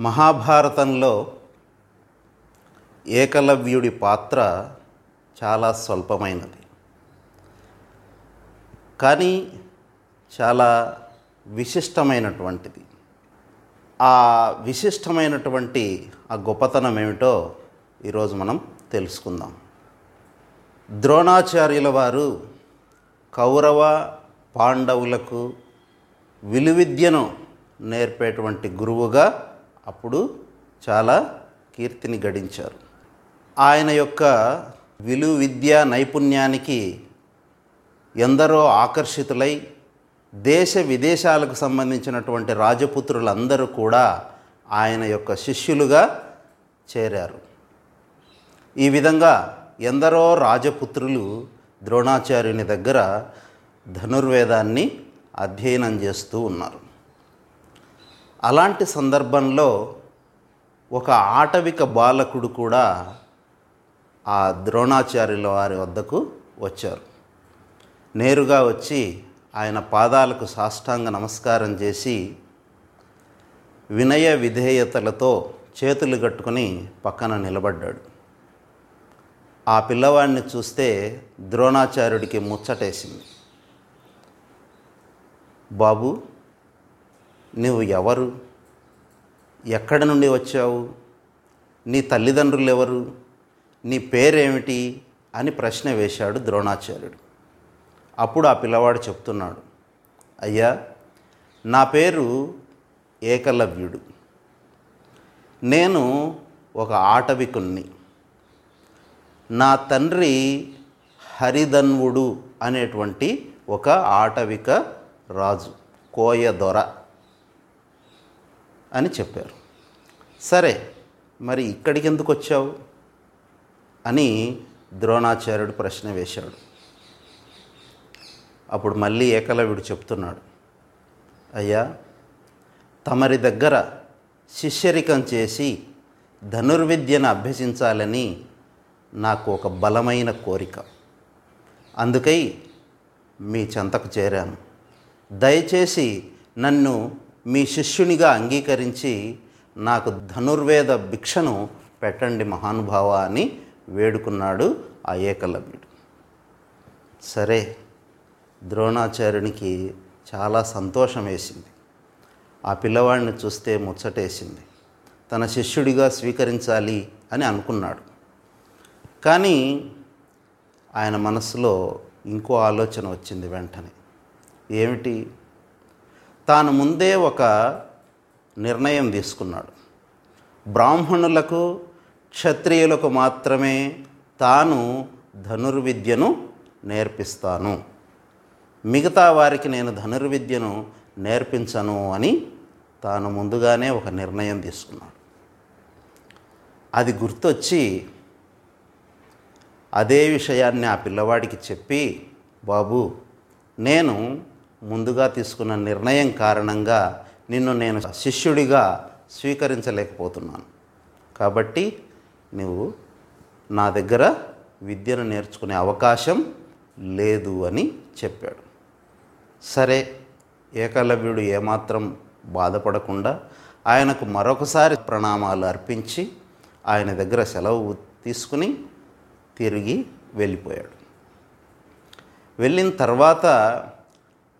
మహాభారతంలో ఏకలవ్యుడి పాత్ర చాలా స్వల్పమైనది. కానీ చాలా విశిష్టమైనటువంటిది. ఆ విశిష్టమైనటువంటి ఆ గొప్పతనం ఏమిటో ఈరోజు మనం తెలుసుకుందాం. ద్రోణాచార్యుల వారు కౌరవ పాండవులకు విలువిద్యను నేర్పేటువంటి గురువుగా అప్పుడు చాలా కీర్తిని గడించారు. ఆయన యొక్క విలు విద్య నైపుణ్యానికి ఎందరో ఆకర్షితులై దేశ విదేశాలకు సంబంధించినటువంటి రాజపుత్రులందరూ కూడా ఆయన యొక్క శిష్యులుగా చేరారు. ఈ విధంగా ఎందరో రాజపుత్రులు ద్రోణాచార్యుని దగ్గర ధనుర్వేదాన్ని అధ్యయనం చేస్తూ ఉన్నారు. అలాంటి సందర్భంలో ఒక ఆటవిక బాలకుడు కూడా ఆ ద్రోణాచార్యుల వారి వద్దకు వచ్చారు. నేరుగా వచ్చి ఆయన పాదాలకు సాష్టాంగ నమస్కారం చేసి వినయ విధేయతలతో చేతులు కట్టుకుని పక్కన నిలబడ్డాడు. ఆ పిల్లవాడిని చూస్తే ద్రోణాచార్యుడికి ముచ్చటేసింది. బాబు నువ్వు ఎవరు? ఎక్కడి నుండి వచ్చావు? నీ తల్లిదండ్రులు ఎవరు నీ పేరేమిటి? అని ప్రశ్న వేశాడు ద్రోణాచార్యుడు. అప్పుడు ఆ పిల్లవాడు చెప్తున్నాడు అయ్యా నా పేరు ఏకలవ్యుడు. నేను ఒక ఆటవికుణ్ణి నా తండ్రి హరిధన్వుడు అనేటువంటి ఒక ఆటవిక రాజు కోయ దొర అని చెప్పారు. సరే మరి ఇక్కడికి ఎందుకు వచ్చావు? అని ద్రోణాచార్యుడు ప్రశ్న వేశాడు. అప్పుడు మళ్ళీ ఏకలవ్యుడు చెప్తున్నాడు. అయ్యా తమరి దగ్గర శిష్యరికం చేసి ధనుర్విద్యను అభ్యసించాలని నాకు ఒక బలమైన కోరిక. అందుకై మీ చెంతకు చేరాను. దయచేసి నన్ను మీ శిష్యునిగా అంగీకరించి నాకు ధనుర్వేద భిక్షను పెట్టండి మహానుభావ అని వేడుకున్నాడు ఆ ఏకలవ్యుడు. సరే ద్రోణాచార్యునికి చాలా సంతోషం వేసింది. ఆ పిల్లవాడిని చూస్తే ముచ్చటేసింది. తన శిష్యుడిగా స్వీకరించాలి అని అనుకున్నాడు. కానీ ఆయన మనసులో ఇంకో ఆలోచన వచ్చింది వెంటనే. ఏమిటి? తాను ముందే ఒక నిర్ణయం తీసుకున్నాడు. బ్రాహ్మణులకు క్షత్రియులకు మాత్రమే తాను ధనుర్విద్యను నేర్పిస్తాను. మిగతా వారికి నేను ధనుర్విద్యను నేర్పించను అని తాను ముందుగానే ఒక నిర్ణయం తీసుకున్నాడు. అది గుర్తొచ్చి అదే విషయాన్ని ఆ పిల్లవాడికి చెప్పి బాబు నేను ముందుగా తీసుకున్న నిర్ణయం కారణంగా నిన్ను నేను శిష్యుడిగా స్వీకరించలేకపోతున్నాను. కాబట్టి నువ్వు నా దగ్గర విద్యను నేర్చుకునే అవకాశం లేదు అని చెప్పాడు. సరే ఏకలవ్యుడు ఏమాత్రం బాధపడకుండా ఆయనకు మరొకసారి ప్రణామాలు అర్పించి ఆయన దగ్గర సెలవు తీసుకుని తిరిగి వెళ్ళిపోయాడు. వెళ్ళిన తర్వాత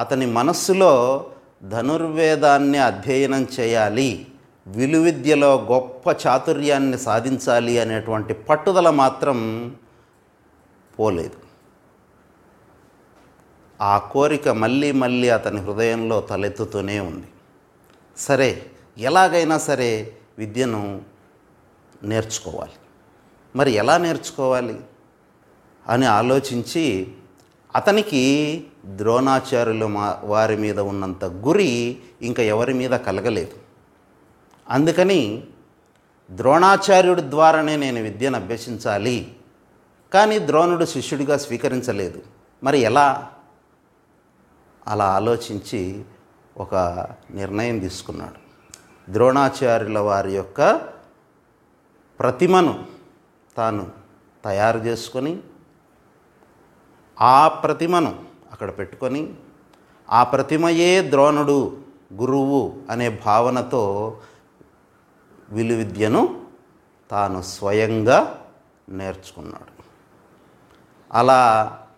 అతని మనస్సులో ధనుర్వేదాన్ని అధ్యయనం చేయాలి విలువిద్యలో గొప్ప చాతుర్యాన్ని సాధించాలి అనేటువంటి పట్టుదల మాత్రం పోలేదు. ఆ కోరిక మళ్ళీ మళ్ళీ అతని హృదయంలో తలెత్తుతూనే ఉంది. సరే ఎలాగైనా సరే విద్యను నేర్చుకోవాలి. మరి ఎలా నేర్చుకోవాలి అని ఆలోచించి అతనికి ద్రోణాచార్యుల మా వారి మీద ఉన్నంత గురి ఇంకా ఎవరి మీద కలగలేదు. అందుకని ద్రోణాచార్యుడి ద్వారానే నేను విద్యను అభ్యసించాలి. కానీ ద్రోణుడు శిష్యుడిగా స్వీకరించలేదు. మరి ఎలా? అలా ఆలోచించి ఒక నిర్ణయం తీసుకున్నాడు. ద్రోణాచార్యుల వారి యొక్క ప్రతిమను తాను తయారు చేసుకొని ఆ ప్రతిమను అక్కడ పెట్టుకొని ఆ ప్రతిమయే ద్రోణుడు గురువు అనే భావనతో విలువిద్యను తాను స్వయంగా నేర్చుకున్నాడు. అలా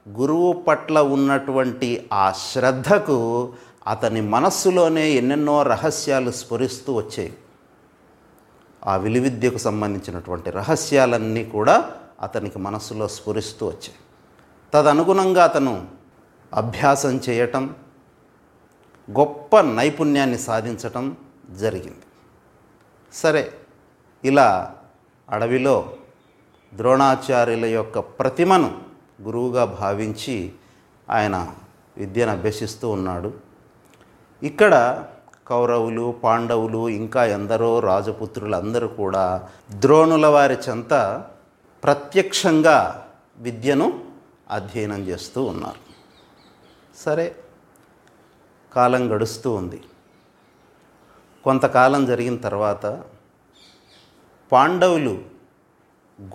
గురువు పట్ల ఉన్నటువంటి ఆ శ్రద్ధకు అతని మనస్సులోనే ఎన్నెన్నో రహస్యాలు స్ఫురిస్తూ వచ్చాయి. ఆ విలువిద్యకు సంబంధించినటువంటి రహస్యాలన్నీ కూడా అతనికి మనస్సులో స్ఫురిస్తూ వచ్చాయి. తదనుగుణంగా అతను అభ్యాసం చేయటం గొప్ప నైపుణ్యాన్ని సాధించటం జరిగింది. సరే ఇలా అడవిలో ద్రోణాచార్యుల యొక్క ప్రతిమను గురువుగా భావించి ఆయన విద్యను అభ్యసిస్తూ ఉన్నాడు. ఇక్కడ కౌరవులు పాండవులు ఇంకా ఎందరో రాజపుత్రులు అందరూ కూడా ద్రోణుల వారి చెంత ప్రత్యక్షంగా విద్యను అధ్యయనం చేస్తూ ఉన్నారు. సరే కాలం గడుస్తూ ఉంది. కొంతకాలం జరిగిన తర్వాత పాండవులు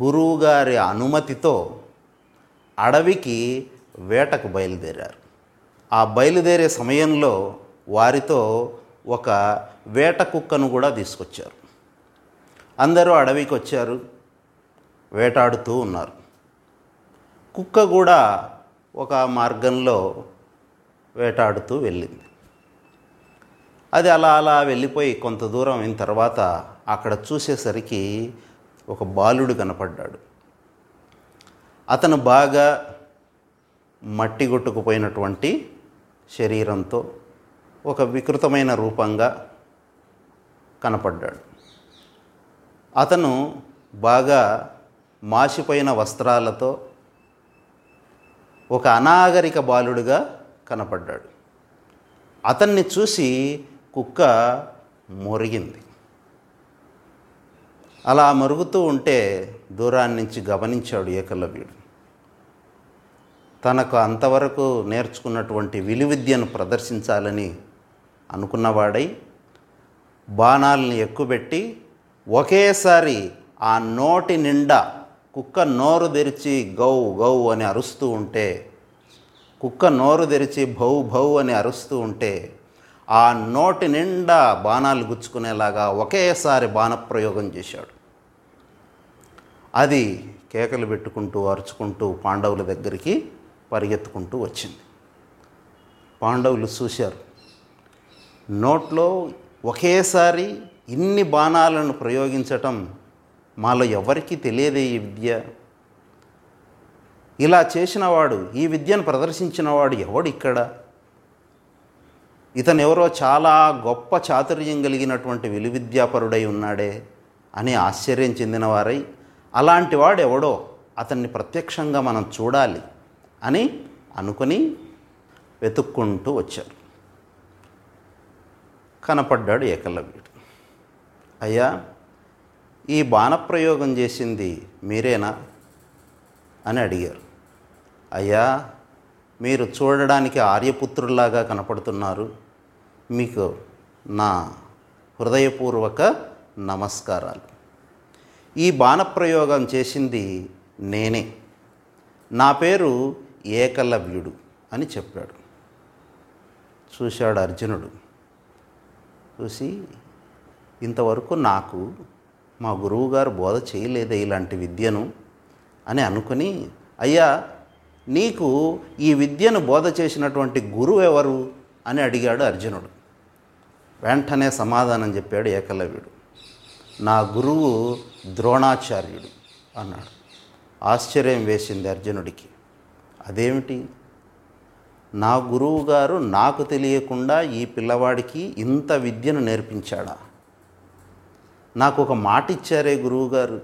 గురువుగారి అనుమతితో అడవికి వేటకు బయలుదేరారు. ఆ బయలుదేరే సమయంలో వారితో ఒక వేట కుక్కను కూడా తీసుకొచ్చారు. అందరూ అడవికి వచ్చారు వేటాడుతూ ఉన్నారు. కుక్క కూడా ఒక మార్గంలో వేటాడుతూ వెళ్ళింది. అది అలా అలా వెళ్ళిపోయి కొంత దూరం అయిన తర్వాత అక్కడ చూసేసరికి ఒక బాలుడు కనపడ్డాడు. అతను బాగా మట్టి కొట్టుకుపోయినటువంటి శరీరంతో ఒక వికృతమైన రూపంగా కనపడ్డాడు. అతను బాగా మాసిపోయిన వస్త్రాలతో ఒక అనాగరిక బాలుడుగా కనపడ్డాడు. అతన్ని చూసి కుక్క మొరిగింది. అలా మరుగుతూ ఉంటే దూరాన్ని నుంచి గమనించాడు ఏకలవ్యుడు. తనకు అంతవరకు నేర్చుకున్నటువంటి విలువిద్యను ప్రదర్శించాలని అనుకున్నవాడై బాణాలని ఎక్కుబెట్టి ఒకేసారి ఆ నోటి నిండా కుక్క నోరు తెరిచి గౌ గౌ అని అరుస్తూ ఉంటే కుక్క నోరు తెరిచి భౌ భౌ అని అరుస్తూ ఉంటే ఆ నోటి నిండా బాణాలు గుచ్చుకునేలాగా ఒకేసారి బాణప్రయోగం చేశాడు. అది కేకలు పెట్టుకుంటూ అరుచుకుంటూ పాండవుల దగ్గరికి పరిగెత్తుకుంటూ వచ్చింది. పాండవులు చూశారు. నోట్లో ఒకేసారి ఇన్ని బాణాలను ప్రయోగించటం మాలో ఎవరికీ తెలియదే ఈ విద్య. ఇలా చేసినవాడు ఈ విద్యను ప్రదర్శించినవాడు ఎవడు ఇక్కడ? ఇతను ఎవరో చాలా గొప్ప చాతుర్యం కలిగినటువంటి విలువిద్యాపరుడై ఉన్నాడే అని ఆశ్చర్యం చెందినవారై అలాంటి వాడు ఎవడో అతన్ని ప్రత్యక్షంగా మనం చూడాలి అని అనుకుని వెతుక్కుంటూ వచ్చారు. కనపడ్డాడు ఏకలవ్యుడు. అయ్యా ఈ బాణప్రయోగం చేసింది మీరేనా? అని అడిగారు. అయ్యా మీరు చూడడానికి ఆర్యపుత్రుల్లాగా కనపడుతున్నారు. మీకు నా హృదయపూర్వక నమస్కారాలు. ఈ బాణప్రయోగం చేసింది నేనే. నా పేరు ఏకలవ్యుడు అని చెప్పాడు. చూశాడు అర్జునుడు. చూసి ఇంతవరకు నాకు మా గురువుగారు బోధ చేయలేదే ఇలాంటి విద్యను అని అనుకుని అయ్యా నీకు ఈ విద్యను బోధ చేసినటువంటి గురువు ఎవరు? అని అడిగాడు అర్జునుడు. వెంటనే సమాధానం చెప్పాడు ఏకలవ్యుడు. నా గురువు ద్రోణాచార్యుడు అన్నాడు. ఆశ్చర్యం వేసింది అర్జునుడికి. అదేమిటి? నా గురువు గారు నాకు తెలియకుండా ఈ పిల్లవాడికి ఇంత విద్యను నేర్పించాడా? నాకు ఒక మాట ఇచ్చారే గురువుగారు.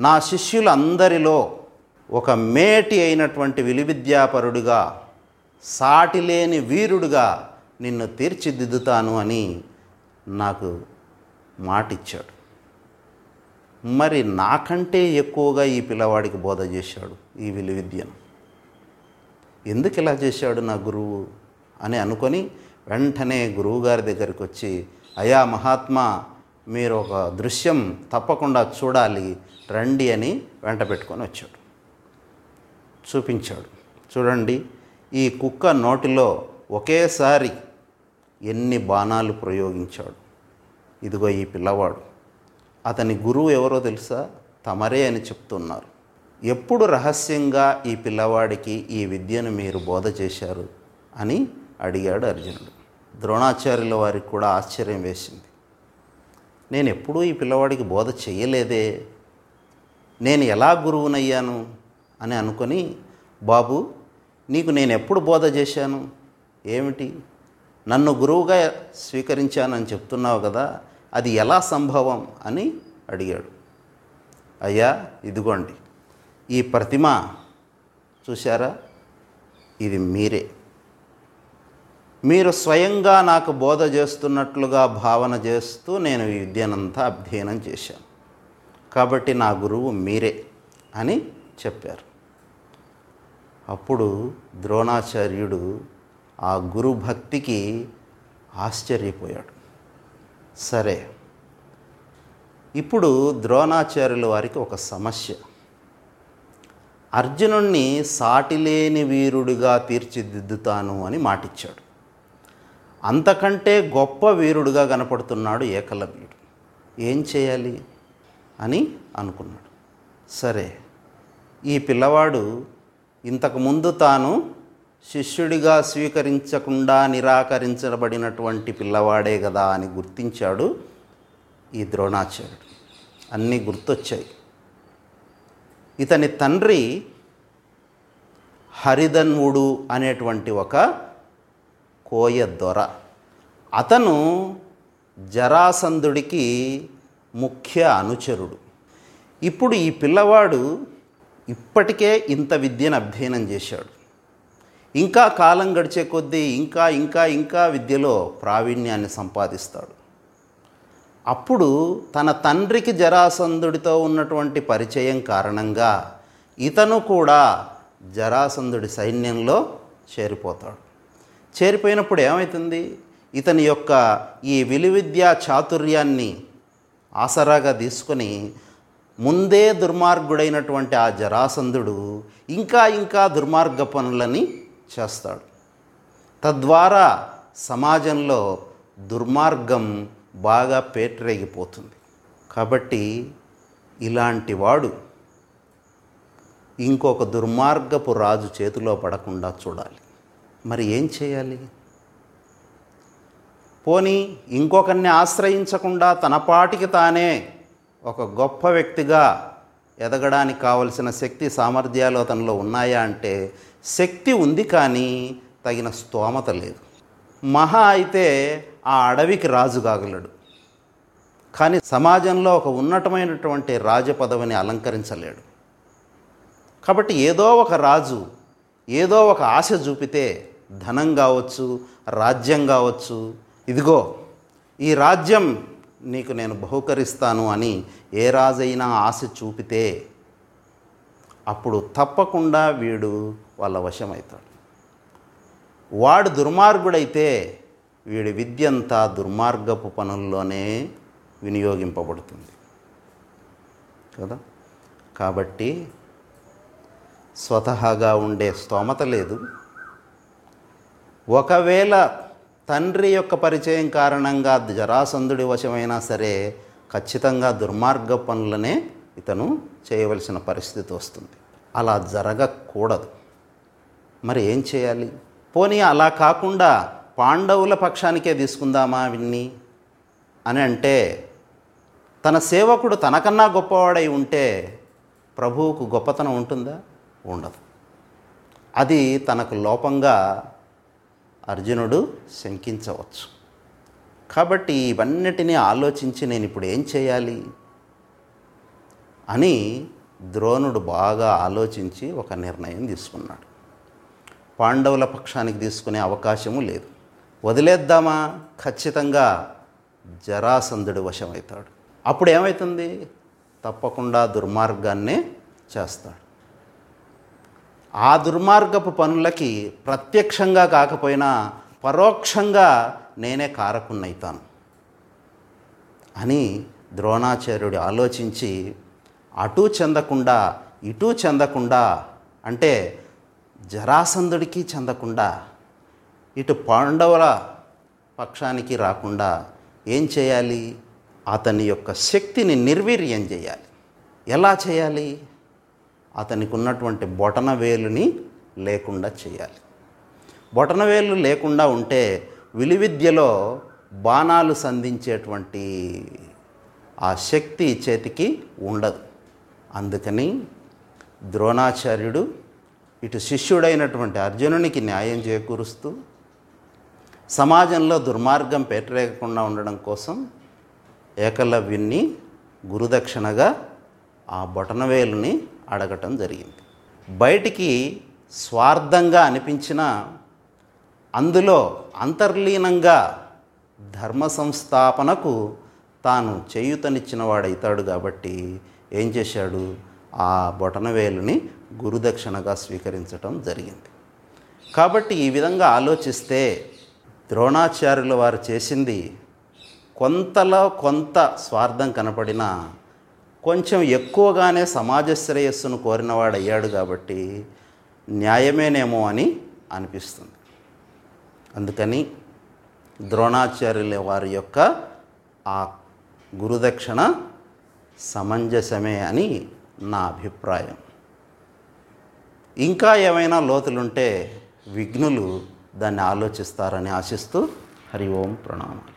నా శిష్యులందరిలో ఒక మేటి అయినటువంటి విలువిద్యాపరుడుగా సాటిలేని వీరుడుగా నిన్ను తీర్చిదిద్దుతాను అని నాకు మాటిచ్చాడు. మరి నాకంటే ఎక్కువగా ఈ పిల్లవాడికి బోధ చేశాడు ఈ విలువిద్యను. ఎందుకు ఇలా చేశాడు నా గురువు అని అనుకొని వెంటనే గురువుగారి దగ్గరికి వచ్చి అయా మహాత్మా మీరు ఒక దృశ్యం తప్పకుండా చూడాలి రండి అని వెంట పెట్టుకొని వచ్చాడు. చూపించాడు. చూడండి ఈ కుక్క నోటిలో ఒకేసారి ఎన్ని బాణాలు ప్రయోగించాడు. ఇదిగో ఈ పిల్లవాడు. అతని గురువు ఎవరో తెలుసా? తమరే అని చెప్తున్నారు. ఎప్పుడు రహస్యంగా ఈ పిల్లవాడికి ఈ విద్యను మీరు బోధ చేశారు? అని అడిగాడు అర్జునుడు. ద్రోణాచార్యుల వారికి కూడా ఆశ్చర్యం వేసింది. నేను ఎప్పుడూ ఈ పిల్లవాడికి బోధ చేయలేదే నేను ఎలా గురువునయ్యాను అని అనుకొని బాబు నీకు నేను ఎప్పుడు బోధ చేశాను? ఏమిటి? నన్ను గురువుగా స్వీకరించానని చెప్తున్నావు కదా అది ఎలా సంభవం? అని అడిగాడు. అయ్యా ఇదిగోండి. ఈ ప్రతిమ చూశారా? ఇది మీరే. మీరు స్వయంగా నాకు బోధ చేస్తున్నట్లుగా భావన చేస్తూ నేను ఈ విద్యనంతా అధ్యయనం చేశాను. కాబట్టి నా గురువు మీరే అని చెప్పారు. అప్పుడు ద్రోణాచార్యుడు ఆ గురు భక్తికి ఆశ్చర్యపోయాడు. సరే ఇప్పుడు ద్రోణాచార్యుల వారికి ఒక సమస్య. అర్జునుణ్ణి సాటిలేని వీరుడిగా తీర్చిదిద్దుతాను అని మాటిచ్చాడు. అంతకంటే గొప్ప వీరుడుగా కనపడుతున్నాడు ఏకలవ్యుడు. ఏం చేయాలి? అని అనుకున్నాడు. సరే ఈ పిల్లవాడు ఇంతకుముందు తాను శిష్యుడిగా స్వీకరించకుండా నిరాకరించబడినటువంటి పిల్లవాడే కదా అని గుర్తించాడు ఈ ద్రోణాచార్యుడు. అన్నీ గుర్తొచ్చాయి. ఇతని తండ్రి హరిధన్వుడు అనేటువంటి ఒక కోయ దొర. అతను జరాసంధుడికి ముఖ్య అనుచరుడు. ఇప్పుడు ఈ పిల్లవాడు ఇప్పటికే ఇంత విద్యను అధ్యయనం చేశాడు. ఇంకా కాలం గడిచే కొద్దీ ఇంకా ఇంకా ఇంకా విద్యలో ప్రావీణ్యాన్ని సంపాదిస్తాడు. అప్పుడు తన తండ్రికి జరాసంధుడితో ఉన్నటువంటి పరిచయం కారణంగా ఇతను కూడా జరాసంధుడి సైన్యంలో చేరిపోతాడు. చేరిపోయినప్పుడు ఏమవుతుంది ఇతని యొక్క ఈ విలువిద్యా చాతుర్యాన్ని ఆసరాగా తీసుకొని ముందే దుర్మార్గుడైనటువంటి ఆ జరాసంధుడు ఇంకా ఇంకా దుర్మార్గ పనులని చేస్తాడు. తద్వారా సమాజంలో దుర్మార్గం బాగా పేటరేగిపోతుంది. కాబట్టి ఇలాంటి వాడు ఇంకొక దుర్మార్గపు రాజు చేతిలో పడకుండా చూడాలి. మరి ఏం చేయాలి? పోనీ ఇంకొకరిని ఆశ్రయించకుండా తన పాటికి తానే ఒక గొప్ప వ్యక్తిగా ఎదగడానికి కావలసిన శక్తి సామర్థ్యాలు అతనిలో ఉన్నాయా అంటే శక్తి ఉంది కానీ తగిన స్తోమత లేదు. మహా అయితే ఆ అడవికి రాజు కాగలడు కానీ సమాజంలో ఒక ఉన్నతమైనటువంటి రాజ పదవిని అలంకరించలేడు. కాబట్టి ఏదో ఒక రాజు ఏదో ఒక ఆశ చూపితే ధనం కావచ్చు రాజ్యం కావచ్చు. ఇదిగో ఈ రాజ్యం నీకు నేను బహుకరిస్తాను అని ఏ రాజైనా ఆశ చూపితే అప్పుడు తప్పకుండా వీడు వాళ్ళ వశమవుతాడు వాడు దుర్మార్గుడైతే వీడి విద్యంతా దుర్మార్గపు పనుల్లోనే వినియోగింపబడుతుంది. కదా? కాబట్టి స్వతహాగా ఉండే స్తోమత లేదు. ఒకవేళ తండ్రి యొక్క పరిచయం కారణంగా జరాసంధుడి వశమైనా సరే ఖచ్చితంగా దుర్మార్గ పనులనే ఇతను చేయవలసిన పరిస్థితి వస్తుంది. అలా జరగకూడదు. మరి ఏం చేయాలి? పోనీ అలా కాకుండా పాండవుల పక్షానికే తీసుకుందామా విన్ని? అని అంటే తన సేవకుడు తనకన్నా గొప్పవాడై ఉంటే ప్రభువుకు గొప్పతనం ఉంటుందా? ఉండదు. అది తనకు లోపంగా అర్జునుడు శంకించవచ్చు. కాబట్టి ఇవన్నిటినీ ఆలోచించి నేను ఇప్పుడు ఏం చేయాలి? అని ద్రోణుడు బాగా ఆలోచించి ఒక నిర్ణయం తీసుకున్నాడు. పాండవుల పక్షానికి తీసుకునే అవకాశము లేదు. వదిలేద్దామా? ఖచ్చితంగా జరాసంధుడి వశమవుతాడు. అప్పుడు ఏమవుతుంది తప్పకుండా దుర్మార్గాన్నే చేస్తాడు. ఆ దుర్మార్గపు పనులకి ప్రత్యక్షంగా కాకపోయినా పరోక్షంగా నేనే కారకున్నైతాను అని ద్రోణాచార్యుడు ఆలోచించి అటు చెందకుండా ఇటు చెందకుండా అంటే జరాసంధుడికి చెందకుండా ఇటు పాండవుల పక్షానికి రాకుండా ఏం చేయాలి? అతని యొక్క శక్తిని నిర్వీర్యం చేయాలి. ఎలా చేయాలి? అతనికి ఉన్నటువంటి బొటన వేలుని లేకుండా చేయాలి. బొటనవేలు లేకుండా ఉంటే విలువిద్యలో బాణాలు సంధించేటువంటి ఆ శక్తి చేతికి ఉండదు. అందుకని ద్రోణాచార్యుడు ఇటు శిష్యుడైనటువంటి అర్జునునికి న్యాయం చేకూరుస్తూ సమాజంలో దుర్మార్గం పెట్టలేకుండా ఉండడం కోసం ఏకలవ్యుణ్ణి గురుదక్షిణగా ఆ బొటనవేలుని అడగటం జరిగింది. బయటికి స్వార్థంగా అనిపించిన అందులో అంతర్లీనంగా ధర్మ సంస్థాపనకు తాను చేయుతనిచ్చిన వాడైతాడు కాబట్టి ఏం చేశాడు? ఆ బొటనవేలుని గురుదక్షిణగా స్వీకరించటం జరిగింది. కాబట్టి ఈ విధంగా ఆలోచిస్తే ద్రోణాచార్యుల వారు చేసింది కొంతలో కొంత స్వార్థం కనపడినా కొంచెం ఎక్కువగానే సమాజ శ్రేయస్సును కోరినవాడు అయ్యాడు కాబట్టి న్యాయమేనేమో అని అనిపిస్తుంది. అందుకని ద్రోణాచార్యుల వారి యొక్క ఆ గురుదక్షిణ సమంజసమే అని నా అభిప్రాయం. ఇంకా ఏమైనా లోతులుంటే విఘ్నులు దాన్ని ఆలోచిస్తారని ఆశిస్తూ హరి ఓం ప్రణామాలు.